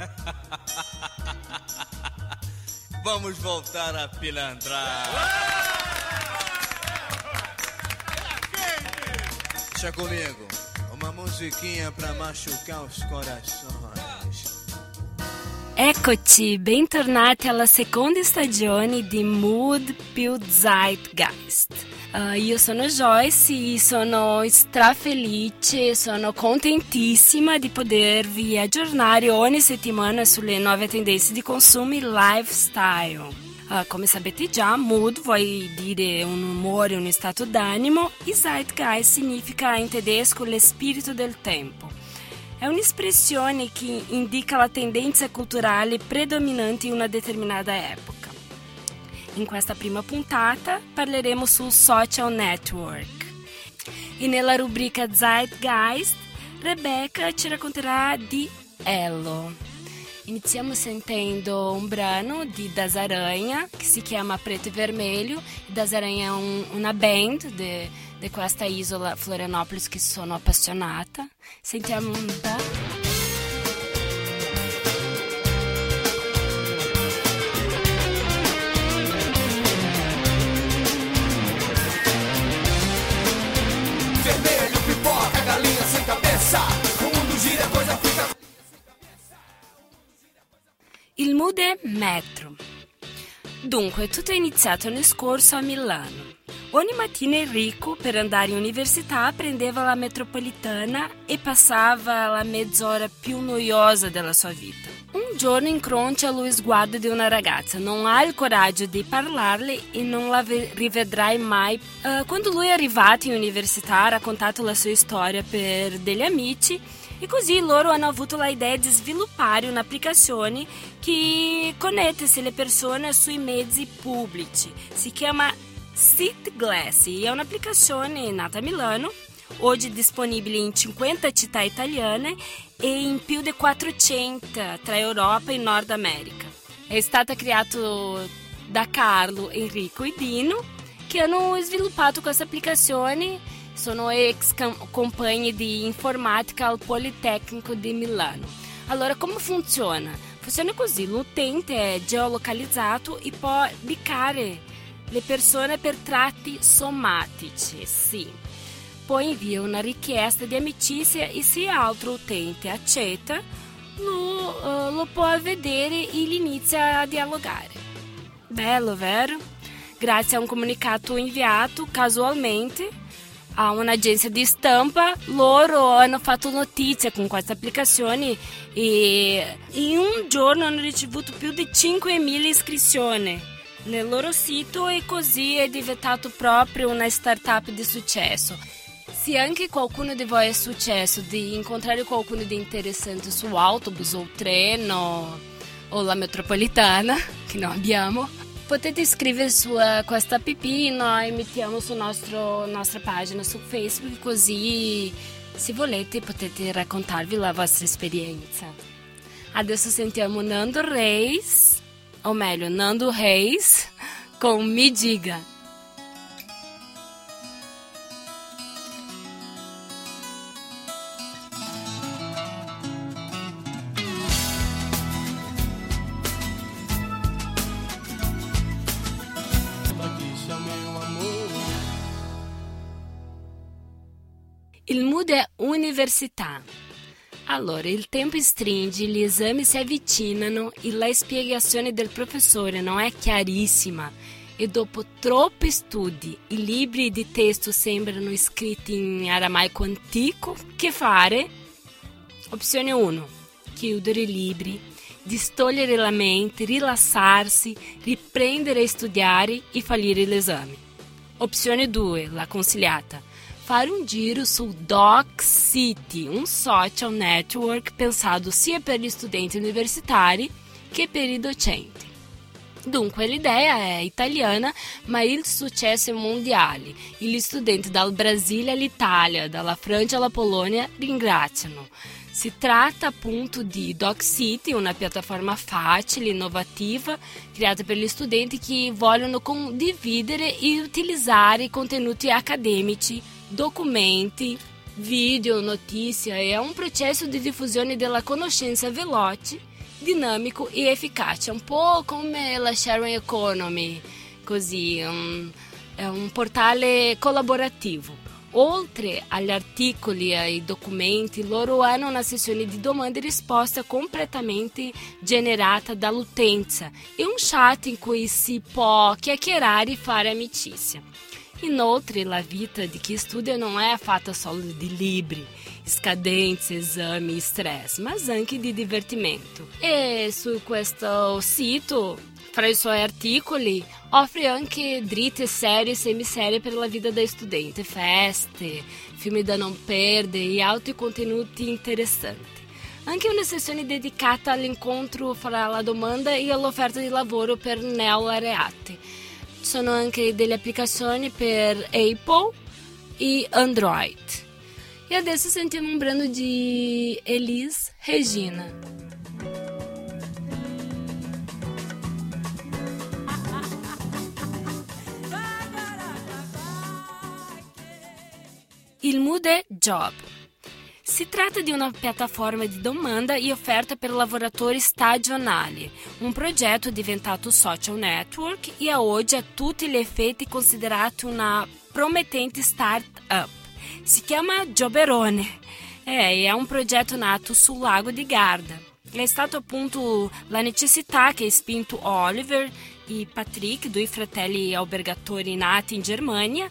Vamos voltar a pilantrar. Deixa comigo, uma musiquinha pra machucar os corações. Eccoci, bentornati alla seconda stagione di Mood più Zeitgeist. Uh, io sono Joyce e sono strafelice, sono contentissima di potervi aggiornare ogni settimana sulle nuove tendenze di consumo e lifestyle. Uh, come sapete già, mood vuol dire un umore, un stato d'animo e Zeitgeist significa in tedesco lo spirito del tempo. È un'espressione che indica la tendenza culturale predominante in una determinata epoca. In questa prima puntata parleremo sul social network. E nella rubrica Zeitgeist, Rebecca ci racconterà di Elo. Iniziamo sentendo un brano di Das Aranha che si chiama Preto e Vermelho. Das Aranha un, una band di questa isola Florianopolis che sono appassionata. Sentiamo un è metro. Dunque, tutto è iniziato nel scorso a Milano. Ogni mattina Enrico, per andare in università, prendeva la metropolitana e passava la mezz'ora più noiosa della sua vita. Un giorno incrocia lo sguardo di una ragazza, non ha il coraggio di parlarle e non la rivedrai mai. Uh, quando lui è arrivato in università, ha raccontato la sua storia per degli amici e così loro hanno avuto l'idea di sviluppare un'applicazione che connette le persone sui mezzi pubblici. Si chiama Sit Glass e è un'applicazione nata a Milano, oggi disponibile in 50 città italiane e in più di 400 tra Europa e Nord America. È stata creata da Carlo, Enrico e Dino che hanno sviluppato questa applicazione sono ex compagni di informatica al Politecnico di Milano. Allora, come funziona? Funziona così, l'utente è geolocalizzato e può beccare le persone per tratti somatici, sì. Poi invia una richiesta di amicizia e se l'altro utente accetta, lo, uh, lo può vedere e inizia a dialogare. Bello, vero? Grazie a un comunicato inviato casualmente a un'agenzia di stampa, loro hanno fatto notizia con questa applicazione e in un giorno hanno ricevuto più di 5.000 iscrizioni nel loro sito e così è diventato proprio una startup di successo. Se anche qualcuno di voi è successo di incontrare qualcuno di interessante su autobus o treno o la metropolitana, che non abbiamo, potete iscrivervi su questa app noi mettiamo su nostro, nostra pagina su Facebook così se volete potete raccontarvi la vostra esperienza. Adesso sentiamo Nando Reis, o meglio Nando Reis com Me Diga. Università. Allora, il tempo stringe, gli esami si avvicinano e la spiegazione del professore non è chiarissima e dopo troppi studi i libri di testo sembrano scritti in aramaico antico, che fare? Opzione 1. Chiudere i libri, distogliere la mente, rilassarsi, riprendere a studiare e fallire l'esame. Opzione 2. La consigliata fare un giro sul Doc City, un social network pensato sia per gli studenti universitari che per i. Dunque l'idea è italiana, ma il successo è mondiale e gli studenti dal Brasile all'Italia, dalla Francia alla Polonia ringraziano. Si tratta appunto di Doc City, una piattaforma facile, innovativa, creata per gli studenti che vogliono condividere e utilizzare contenuti accademici documenti, video, notícia é um processo de difusão da conoscenza veloce dinamico e efficace, un po' come la sharing economy, così, um, è un portale collaborativo. Oltre agli articoli e ai documenti, loro hanno una sessione di domande e risposta completamente generata dall'utenza e un chat in cui si può chiacchierare e fare amicizia. Inoltre, la vita di chi studia non è fatta solo di libri, scadenze, esami e stress, ma anche di divertimento. E su questo sito, fra i suoi articoli, offre anche dritte, serie e semiserie per la vita da studente, feste, filmi da non perdere e altri contenuti interessanti. Anche una sessione dedicata all'incontro fra la domanda e l'offerta di lavoro per neolaureati sono anche delle applicazioni per Apple e Android. E adesso sentiamo un brano di Elis Regina. Il mood è Job. Se trata de uma plataforma de demanda e oferta pelo laboratório Stagionale, um projeto diventato social network e a oggi a é, é feito e considerado uma prometente startup. Se chama Gioberone. É, é um projeto nato sul lago de Garda. É stato appunto la necessità che Spinto Oliver e Patrick, due fratelli albergatori nati in Germania,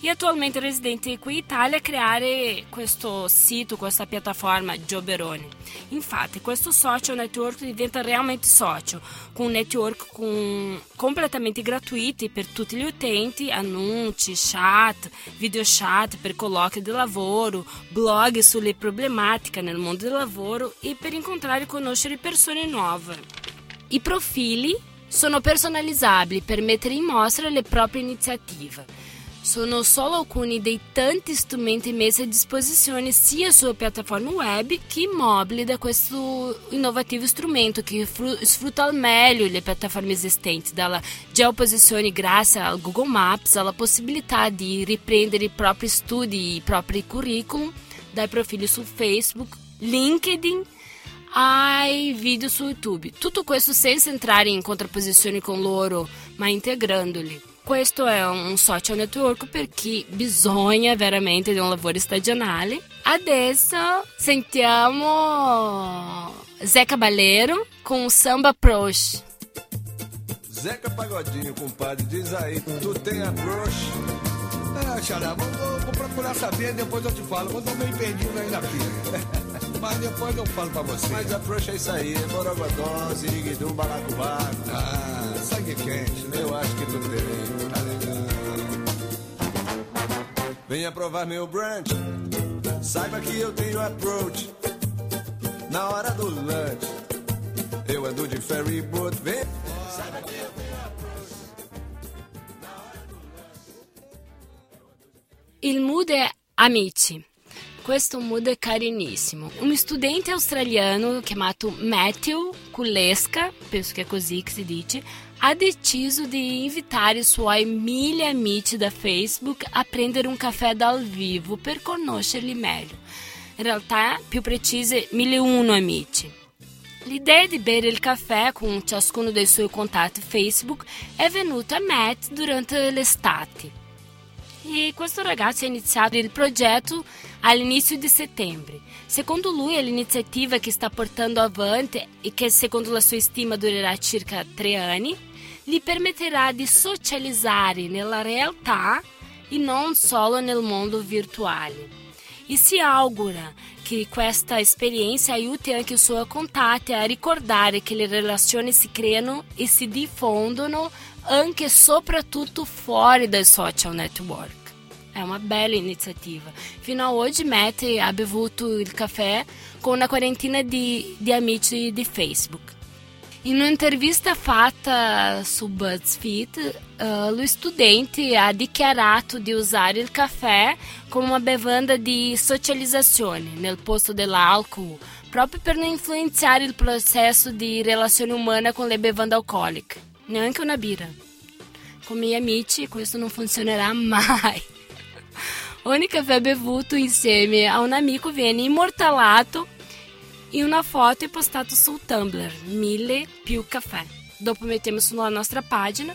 e attualmente residente qui in Italia creare questo sito, questa piattaforma Gioberone. Infatti questo social network diventa realmente socio, con un network con, completamente gratuito per tutti gli utenti, annunci, chat, video chat per colloqui di lavoro, blog sulle problematiche nel mondo del lavoro e per incontrare e conoscere persone nuove. I profili sono personalizzabili per mettere in mostra le proprie iniziative sono solo alcuni dei tanti strumenti messi a disposizione sia sulla piattaforma web che mobile da questo innovativo strumento che sfrutta al meglio le piattaforme esistenti, dalla geoposizione grazie al Google Maps alla possibilità di riprendere i propri studi i propri curriculum dai profili su Facebook, LinkedIn ai video su YouTube. Tutto questo senza entrare in contrapposizione con loro, ma integrandoli. Questo è un social network per chi bisogna veramente di un lavoro stagionale. Adesso sentiamo Zé Cabaleiro com Samba Approach. Zeca Pagodinho, compadre, diz aí, tu tem approach? Ah, Xará, vou, vou, vou, procurar saber, depois eu te falo. Eu tô meio perdido na pira. Mas depois eu falo pra você. Mas approach é isso aí, Borogodó, Ziriguidum, Balacobaco. Ah, sangue quente, né? Eu acho que tu tem. Tá. Venha provar meu brunch. Saiba que eu tenho approach. Na hora do lunch. Eu ando de ferry boat. Vem. Saiba que eu tenho approach. Il mood è Amici. Questo mood è carinissimo. Un studente australiano chiamato Matthew Kulesca, penso che è così che si dice, ha deciso di invitare i suoi mille da Facebook a prendere un caffè dal vivo per conoscerli meglio. In realtà, più precise, 1001 amici. L'idea di bere il caffè con ciascuno dei suoi contatti Facebook è venuta a Matt durante l'estate. E questo ragazzo ha iniziato il progetto all'inizio di settembre. Secondo lui l'iniziativa che sta portando avanti e che secondo la sua stima durerà circa tre anni, gli permetterà di socializzare nella realtà e non solo nel mondo virtuale. E si augura che questa esperienza aiuti anche i suoi contatti a ricordare che le relazioni si creano e si diffondono anche e soprattutto fuori social network. È una bella iniziativa. Fino a oggi Matt ha bevuto il caffè con una quarantina di, di amici Facebook. In un'intervista fatta su BuzzFeed, uh, lo studente ha dichiarato di usare il caffè come una bevanda di socializzazione nel posto dell'alcol, proprio per non influenzare il processo di relazione umana con le bevande alcoliche, neanche una birra. Con i miei amici questo non funzionerà mai. Ogni caffè bevuto insieme a un amico viene immortalato e una foto e postato sul Tumblr, Mille più caffè. Dopo mettiamo sulla nostra pagina.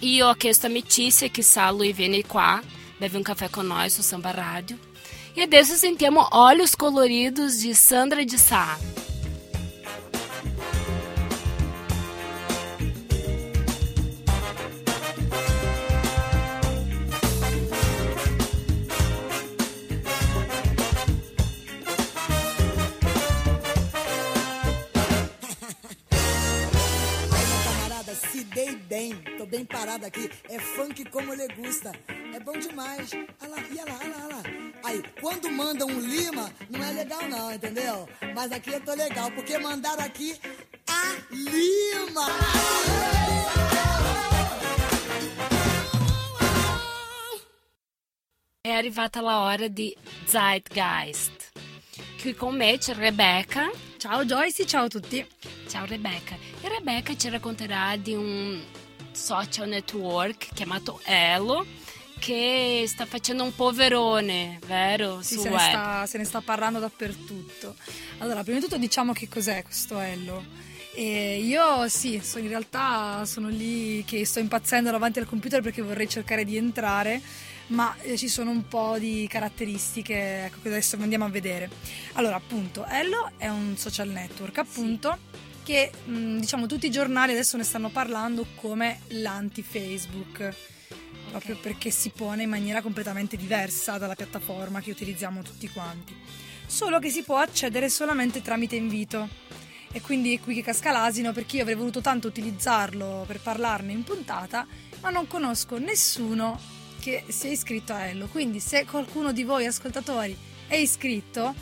Io ho chiesto a Metícia che sa lui viene qua, beve um café com nós Samba Rádio. E adesso sentiamo Olhos Coloridos de Sandra de Sá. Parado aqui. É funk como ele gusta. É bom demais. Olha lá, olha lá, olha lá. Aí, quando mandam um Lima, não é legal não, entendeu? Mas aqui eu tô legal, porque mandaram aqui a Lima. È arrivata la ora di Zeitgeist. Qui con me c'è Rebecca. Ciao Joyce, ciao a tutti. Ciao Rebecca. E Rebecca ci racconterà di un social network chiamato Elo che sta facendo un poverone, vero? Sì, se ne, sta, se ne sta parlando dappertutto. Allora, prima di tutto diciamo che cos'è questo Ello. E io sì, so- in realtà sono lì che sto impazzendo davanti al computer perché vorrei cercare di entrare, ma eh, ci sono un po' di caratteristiche ecco, che adesso andiamo a vedere. Allora, appunto, Ello è un social network, appunto, che mh, diciamo tutti i giornali adesso ne stanno parlando come l'anti-Facebook proprio perché si pone in maniera completamente diversa dalla piattaforma che utilizziamo tutti quanti. Solo che si può accedere solamente tramite invito. E quindi è qui che casca l'asino perché io avrei voluto tanto utilizzarlo per parlarne in puntata, ma non conosco nessuno che sia iscritto a Ello. Quindi se qualcuno di voi ascoltatori è iscritto,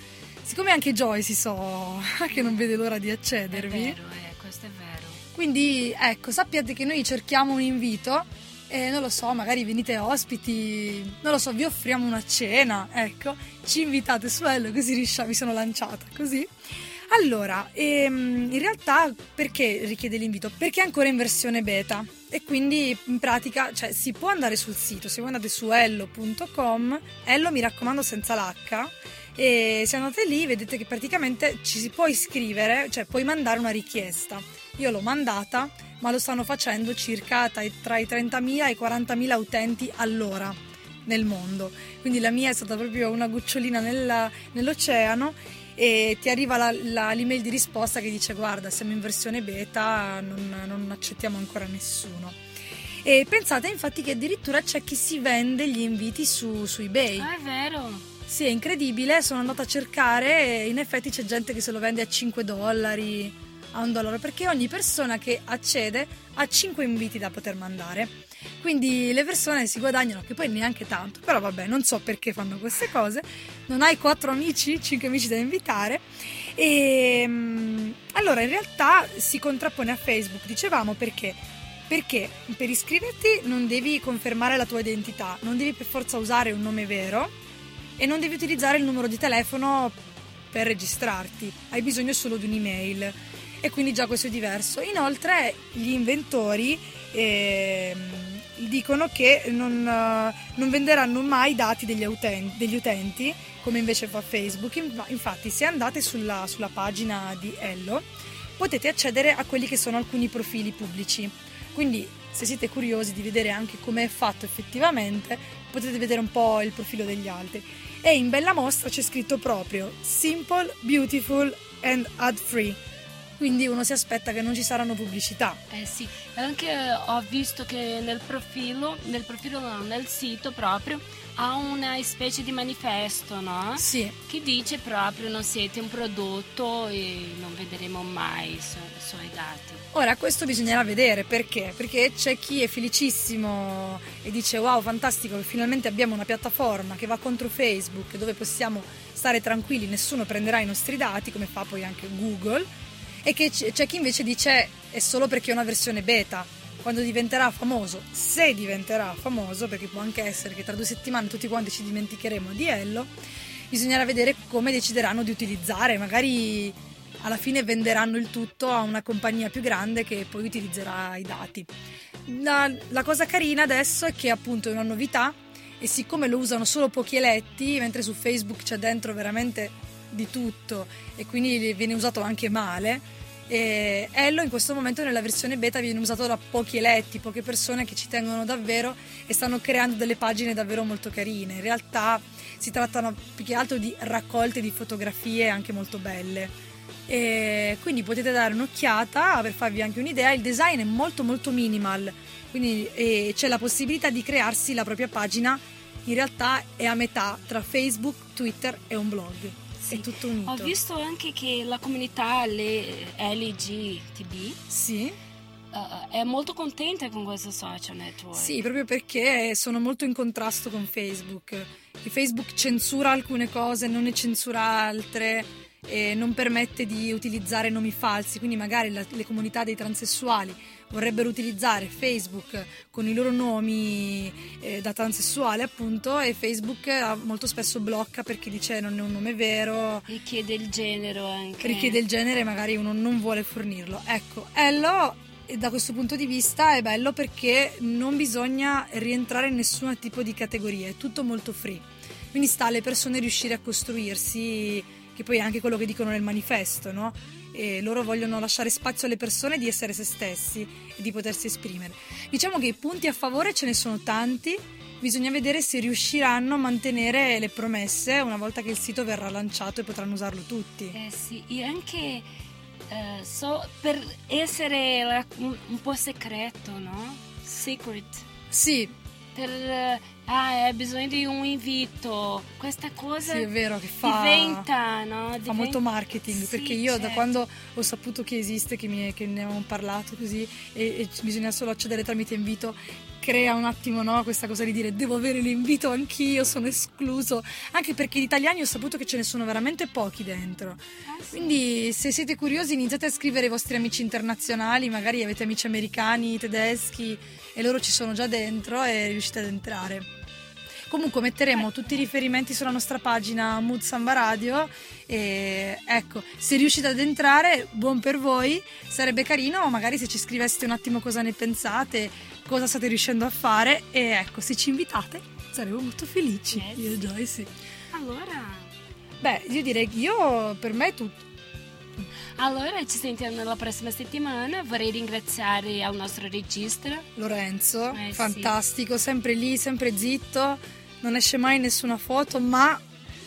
siccome anche Joyce so che non vede l'ora di È accedervi, vero, eh, questo è vero. quindi ecco, sappiate che noi cerchiamo un invito e non lo so, magari venite ospiti, non lo so, vi offriamo una cena, ecco, ci invitate su Ello così riusciamo, mi sono lanciata così. Allora, ehm, in realtà perché richiede l'invito? Perché è ancora in versione beta e quindi in pratica cioè, si può andare sul sito, se voi andate su ello.com, Ello mi raccomando senza l'H, e se andate lì vedete che praticamente ci si può iscrivere, cioè puoi mandare una richiesta. Io l'ho mandata, ma lo stanno facendo circa tra i tra i 30.000 e i 40.000 utenti all'ora nel mondo. Quindi la mia è stata proprio una gocciolina nella- nell'oceano e ti arriva la- la- l'email di risposta che dice guarda siamo in versione beta, non, non accettiamo ancora nessuno. E pensate infatti che addirittura c'è chi si vende gli inviti su, su eBay. Ah, è vero. Sì, è incredibile, sono andata a cercare e in effetti c'è gente che se lo vende a 5 dollari, a un dollaro, perché ogni persona che accede ha 5 inviti da poter mandare. Quindi le persone si guadagnano, che poi neanche tanto, però vabbè, non so perché fanno queste cose. Non hai 4 amici, 5 amici da invitare. E mm, allora in realtà si contrappone a Facebook, dicevamo perché? Perché per iscriverti non devi confermare la tua identità, non devi per forza usare un nome vero e non devi utilizzare il numero di telefono per registrarti, hai bisogno solo di un'email e quindi già questo è diverso. Inoltre gli inventori ehm, dicono che non, eh, non venderanno mai i dati degli utenti, degli utenti, come invece fa Facebook. Infa- Infatti se andate sulla, sulla pagina di Ello potete accedere a quelli che sono alcuni profili pubblici. Quindi se siete curiosi di vedere anche come è fatto effettivamente, potete vedere un po' il profilo degli altri. E in bella mostra c'è scritto proprio Simple, Beautiful and Ad Free. Quindi uno si aspetta che non ci saranno pubblicità. Eh sì, anche ho visto che nel profilo, nel profilo no, nel sito proprio, ha una specie di manifesto, no? Sì, Che dice proprio non siete un prodotto e non vedremo mai i su- suoi dati. Ora questo bisognerà vedere perché? Perché c'è chi è felicissimo e dice wow fantastico finalmente abbiamo una piattaforma che va contro Facebook dove possiamo stare tranquilli, nessuno prenderà i nostri dati come fa poi anche Google e c'è chi invece dice è solo perché è una versione beta. Quando diventerà famoso, se diventerà famoso, perché può anche essere che tra due settimane tutti quanti ci dimenticheremo di Ello, bisognerà vedere come decideranno di utilizzare, magari alla fine venderanno il tutto a una compagnia più grande che poi utilizzerà i dati. La, la cosa carina adesso è che appunto è una novità e siccome lo usano solo pochi eletti, mentre su Facebook c'è dentro veramente di tutto e quindi viene usato anche male. E Ello in questo momento nella versione beta viene usato da pochi eletti, poche persone che ci tengono davvero e stanno creando delle pagine davvero molto carine. In realtà si trattano più che altro di raccolte di fotografie anche molto belle. E quindi potete dare un'occhiata per farvi anche un'idea. Il design è molto molto minimal, quindi c'è la possibilità di crearsi la propria pagina. In realtà è a metà tra Facebook, Twitter e un blog. Sì. È tutto unito. Ho visto anche che la comunità le- LGTB Sì. eh, è molto contenta con questo social network. Sì, proprio perché sono molto in contrasto con Facebook. Il Facebook censura alcune cose, non ne censura altre e non permette di utilizzare nomi falsi, quindi magari la- le comunità dei transessuali vorrebbero utilizzare Facebook con i loro nomi eh, da transessuale appunto e Facebook eh, molto spesso blocca perché dice non è un nome vero, Richiede il genere anche. richiede il genere e magari uno non vuole fornirlo. Ecco, Ello eh, da questo punto di vista è bello perché non bisogna rientrare in nessun tipo di categoria, è tutto molto free. Quindi sta alle persone riuscire a costruirsi, che poi è anche quello che dicono nel manifesto, no? E loro vogliono lasciare spazio alle persone di essere se stessi e di potersi esprimere. Diciamo che i punti a favore ce ne sono tanti, bisogna vedere se riusciranno a mantenere le promesse una volta che il sito verrà lanciato e potranno usarlo tutti. Eh sì, e anche eh, so, per essere un, un po' segreto, no? Secret. Sì, Per, eh, ah, hai bisogno di un invito. Questa cosa Sì, è vero che fa, diventa, no? fa Diventa- molto marketing Sì, perché io da certo. quando ho saputo che esiste, che, mi- che ne avevamo parlato così e, e bisogna solo accedere tramite invito, crea un attimo no, questa cosa di dire devo avere l'invito anch'io, sono escluso, anche perché di italiani ho saputo che ce ne sono veramente pochi dentro. Ah, sì. Quindi se siete curiosi iniziate a scrivere ai vostri amici internazionali, magari avete amici americani, tedeschi e loro ci sono già dentro e riuscite ad entrare. Comunque metteremo tutti i riferimenti sulla nostra pagina Mood Samba Radio e ecco, se riuscite ad entrare, buon per voi, sarebbe carino magari se ci scriveste un attimo cosa ne pensate, cosa state riuscendo a fare e ecco, se ci invitate saremo molto felici. Eh, Io e sì. Joyce. Allora, Beh, io direi che io per me è tutto. allora ci sentiamo la prossima settimana. Vorrei ringraziare al nostro regista. Lorenzo, Eh, sì. fantastico, sempre lì, sempre zitto, non esce mai nessuna foto, ma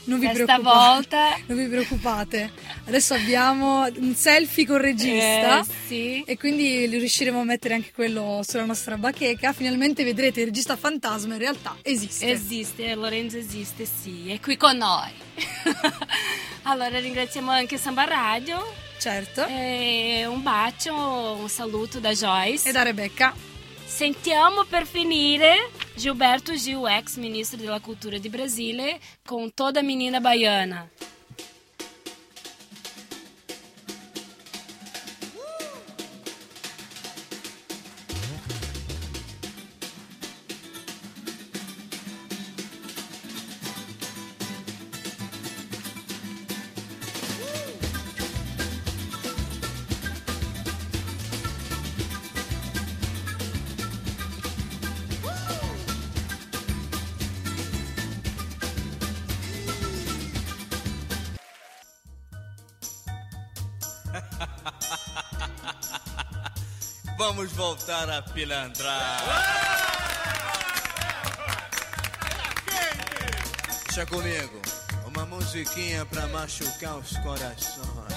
non vi volta Non vi preoccupate. Adesso abbiamo un selfie col regista. Eh, sì. E quindi riusciremo a mettere anche quello sulla nostra bacheca. Finalmente vedrete il regista fantasma in realtà esiste. Esiste, Lorenzo esiste, sì, è qui con noi. allora ringraziamo anche Samba Radio. certo. E un bacio, un saluto da Joyce. E da Rebecca. Sentiamo per finire Gilberto Gil, ex ministro della cultura di Brasile, com toda menina baiana. Vamos voltar a pilantrar. Deixa comigo, uma musiquinha pra machucar os corações.